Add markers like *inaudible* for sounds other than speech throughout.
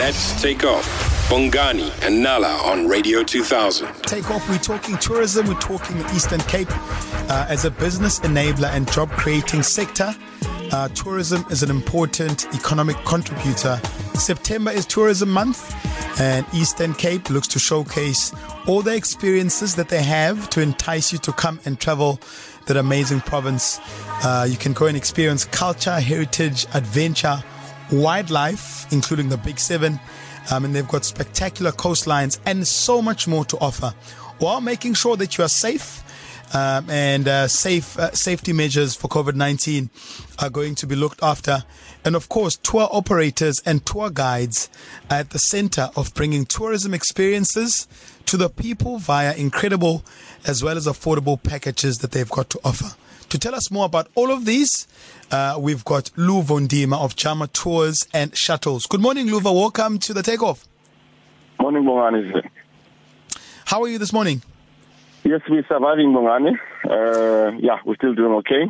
Let's take off. Bongani and Nala on Radio 2000. Take off. We're talking tourism. We're talking the Eastern Cape uh, as a business enabler and job creating sector. Uh, tourism is an important economic contributor. September is Tourism Month, and Eastern Cape looks to showcase all the experiences that they have to entice you to come and travel that amazing province. Uh, you can go and experience culture, heritage, adventure, wildlife, including the Big Seven. Um, and they've got spectacular coastlines and so much more to offer, while making sure that you are safe. Um, and uh, safe uh, safety measures for COVID 19 are going to be looked after. And of course, tour operators and tour guides are at the center of bringing tourism experiences to the people via incredible as well as affordable packages that they've got to offer. To tell us more about all of these, uh, we've got Luvo Ndima of Jama Tours and Shuttles. Good morning, Luvo. Welcome to the takeoff. Morning, Bongani. How are you this morning? Yes, we're surviving, Bongani. Uh, yeah, we're still doing okay.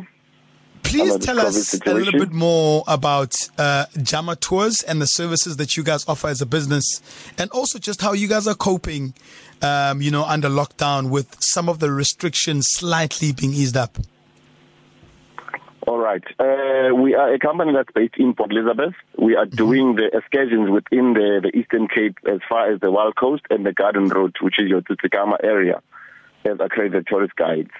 Please tell us a little bit more about uh, Jama Tours and the services that you guys offer as a business, and also just how you guys are coping, um, you know, under lockdown with some of the restrictions slightly being eased up. All right. Uh, we are a company that's based in Port Elizabeth. We are doing the excursions within the, the Eastern Cape as far as the Wild Coast and the Garden Route, which is your Tsitsikamma area, as accredited tourist guides.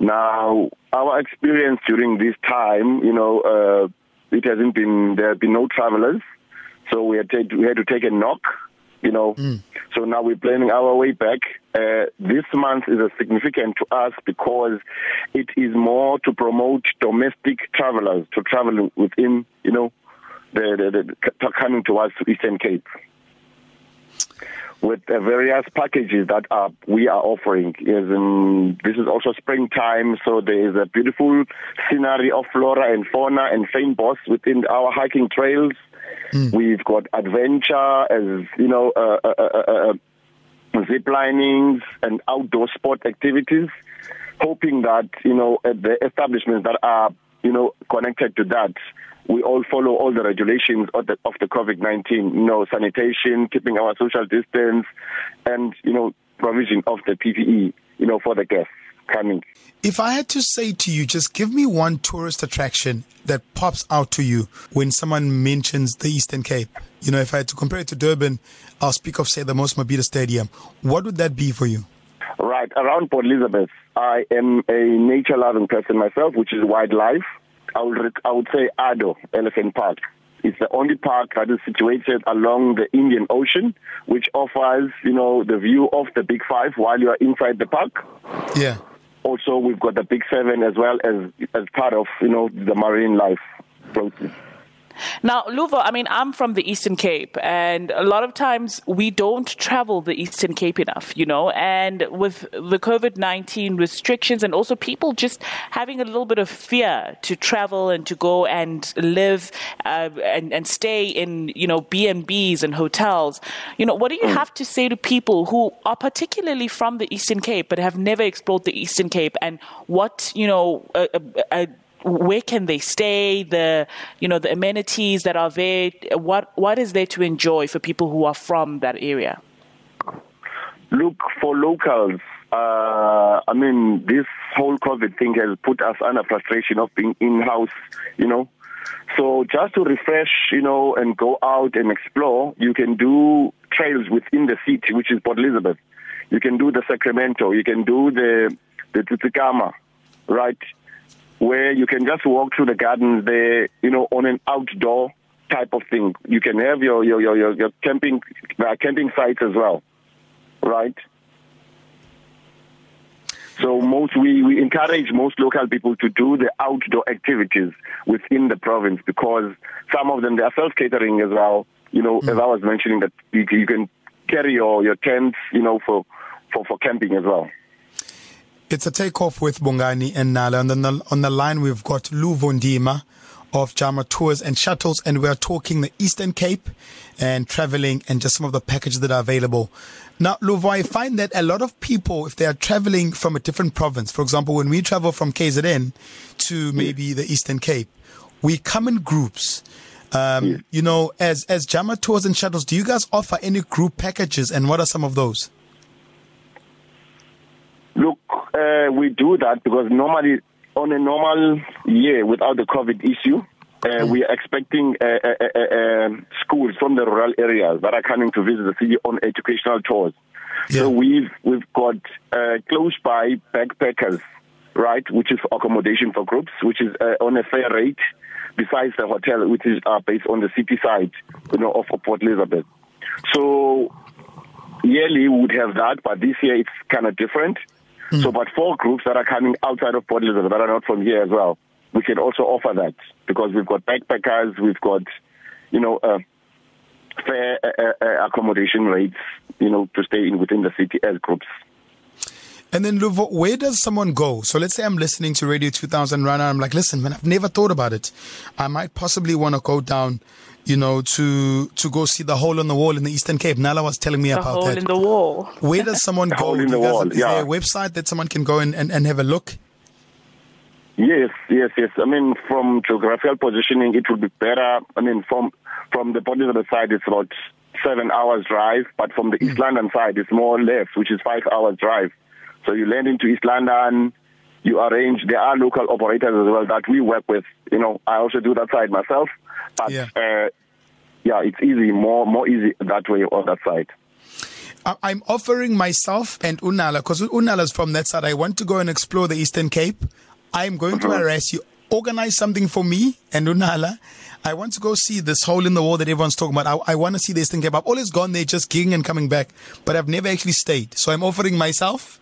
Now, our experience during this time, you know, uh, it hasn't been, there have been no travelers. So we had, to, we had to take a knock, you know. So now we're planning our way back. Uh, this month is a significant to us because it is more to promote domestic travelers to travel within, you know, the, the, the coming towards Eastern Cape with the various packages that are, we are offering. As in, this is also springtime, so there is a beautiful scenery of flora and fauna and fynbos within our hiking trails. We've got adventure, as you know, uh, uh, uh, uh, uh, zip linings and outdoor sport activities. Hoping that you know the establishments that are you know connected to that, we all follow all the regulations of the of the COVID nineteen. You know, sanitation, keeping our social distance, and you know provision of the PPE. You know for the guests coming. If I had to say to you, just give me one tourist attraction that pops out to you when someone mentions the Eastern Cape. You know, if I had to compare it to Durban, I'll speak of, say, the Most Stadium. What would that be for you? Right around Port Elizabeth, I am a nature-loving person myself, which is wildlife. I would I would say Addo Elephant Park. It's the only park that is situated along the Indian Ocean, which offers you know the view of the Big Five while you are inside the park. Yeah. Also, we've got the Big Seven as well as as part of you know the marine life. closely. Now, Luvo, I mean, I'm from the Eastern Cape, and a lot of times we don't travel the Eastern Cape enough, you know, and with the COVID 19 restrictions and also people just having a little bit of fear to travel and to go and live uh, and, and stay in, you know, B&Bs and hotels, you know, what do you have to say to people who are particularly from the Eastern Cape but have never explored the Eastern Cape? And what, you know, uh, uh, where can they stay the you know the amenities that are there what what is there to enjoy for people who are from that area Look for locals. Uh, I mean, this whole COVID thing has put us under frustration of being in-house, you know. So just to refresh, you know, and go out and explore, you can do trails within the city, which is Port Elizabeth. You can do the Sacramento. You can do the the Tsitsikamma, right? Where you can just walk through the gardens there, you know, on an outdoor type of thing. You can have your your your your, your camping uh, camping sites as well, right? So most we, we encourage most local people to do the outdoor activities within the province because some of them they are self catering as well. You know, as I was mentioning that you, you can carry your, your tents, you know, for, for, for camping as well. It's a takeoff with Bongani and Nala. And then the, on the line, we've got Luvo Ndima of Jama Tours and Shuttles, and we're talking the Eastern Cape and traveling and just some of the packages that are available. Now, Luvo, I find that a lot of people, if they are traveling from a different province, for example, when we travel from KZN to maybe the Eastern Cape, we come in groups. Um. You know, as as Jama Tours and Shuttles, do you guys offer any group packages, and what are some of those? Look, uh, we do that because normally, on a normal year without the COVID issue, uh, we are expecting uh, uh, schools from the rural areas that are coming to visit the city on educational tours. So we've we've got uh, close by backpackers, right, which is accommodation for groups, which is uh, on a fair rate, besides the hotel, which is uh, based on the city side, you know, of Port Elizabeth. So yearly we would have that, but this year it's kind of different. So, but for groups that are coming outside of Port Elizabeth that are not from here as well, we can also offer that because we've got backpackers, we've got, you know, uh, fair uh, uh, accommodation rates, you know, to stay in within the city as groups. And then, Luvo, where does someone go? So let's say I'm listening to Radio 2000 right now. I'm like, listen, man, I've never thought about it. I might possibly want to go down, you know, to to go see the hole in the wall in the Eastern Cape. Nala was telling me The about hole that. in the wall. where does someone *laughs* The go? hole in the wall, is yeah. there a website that someone can go and, and, and have a look? Yes, yes, yes. I mean, from geographical positioning, it would be better. I mean, from from the Port Elizabeth side, it's about seven hours drive, but from the hmm. East London side, it's more left, which is five hours drive. So you land into East London, you arrange. There are local operators as well that we work with. You know, I also do that side myself, but Yeah. uh, yeah, it's easy, more more easy that way on that side. I'm offering myself and Unala, because Unala's from that side. I want to go and explore the Eastern Cape. I'm going to harass you. Organize something for me and Unala. I want to go see this hole in the wall that everyone's talking about. I, I want to see the Eastern Cape. I've always gone there just gigging and coming back, but I've never actually stayed. So I'm offering myself.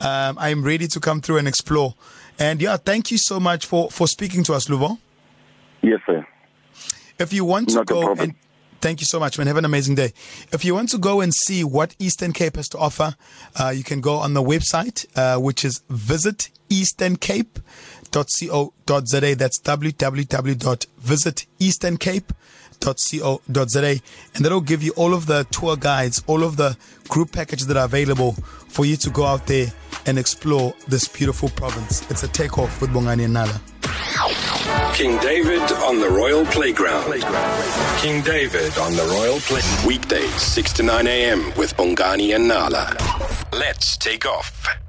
Um, I'm ready to come through and explore. And yeah, thank you so much for, for speaking to us, Luvo. Yes, sir. If you want to Not a go and thank you so much, man. Have an amazing day. If you want to go and see what Eastern Cape has to offer, uh, you can go on the website, uh, which is visit visiteasterncape.co.za. That's www.visiteasterncape.co.za. And that'll give you all of the tour guides, all of the group packages that are available for you to go out there and explore this beautiful province. It's a takeoff with Bongani and Nala. King David on the Royal Playground. King David on the Royal Play. Weekdays, 6 to 9 a.m. with Bongani and Nala. Let's take off.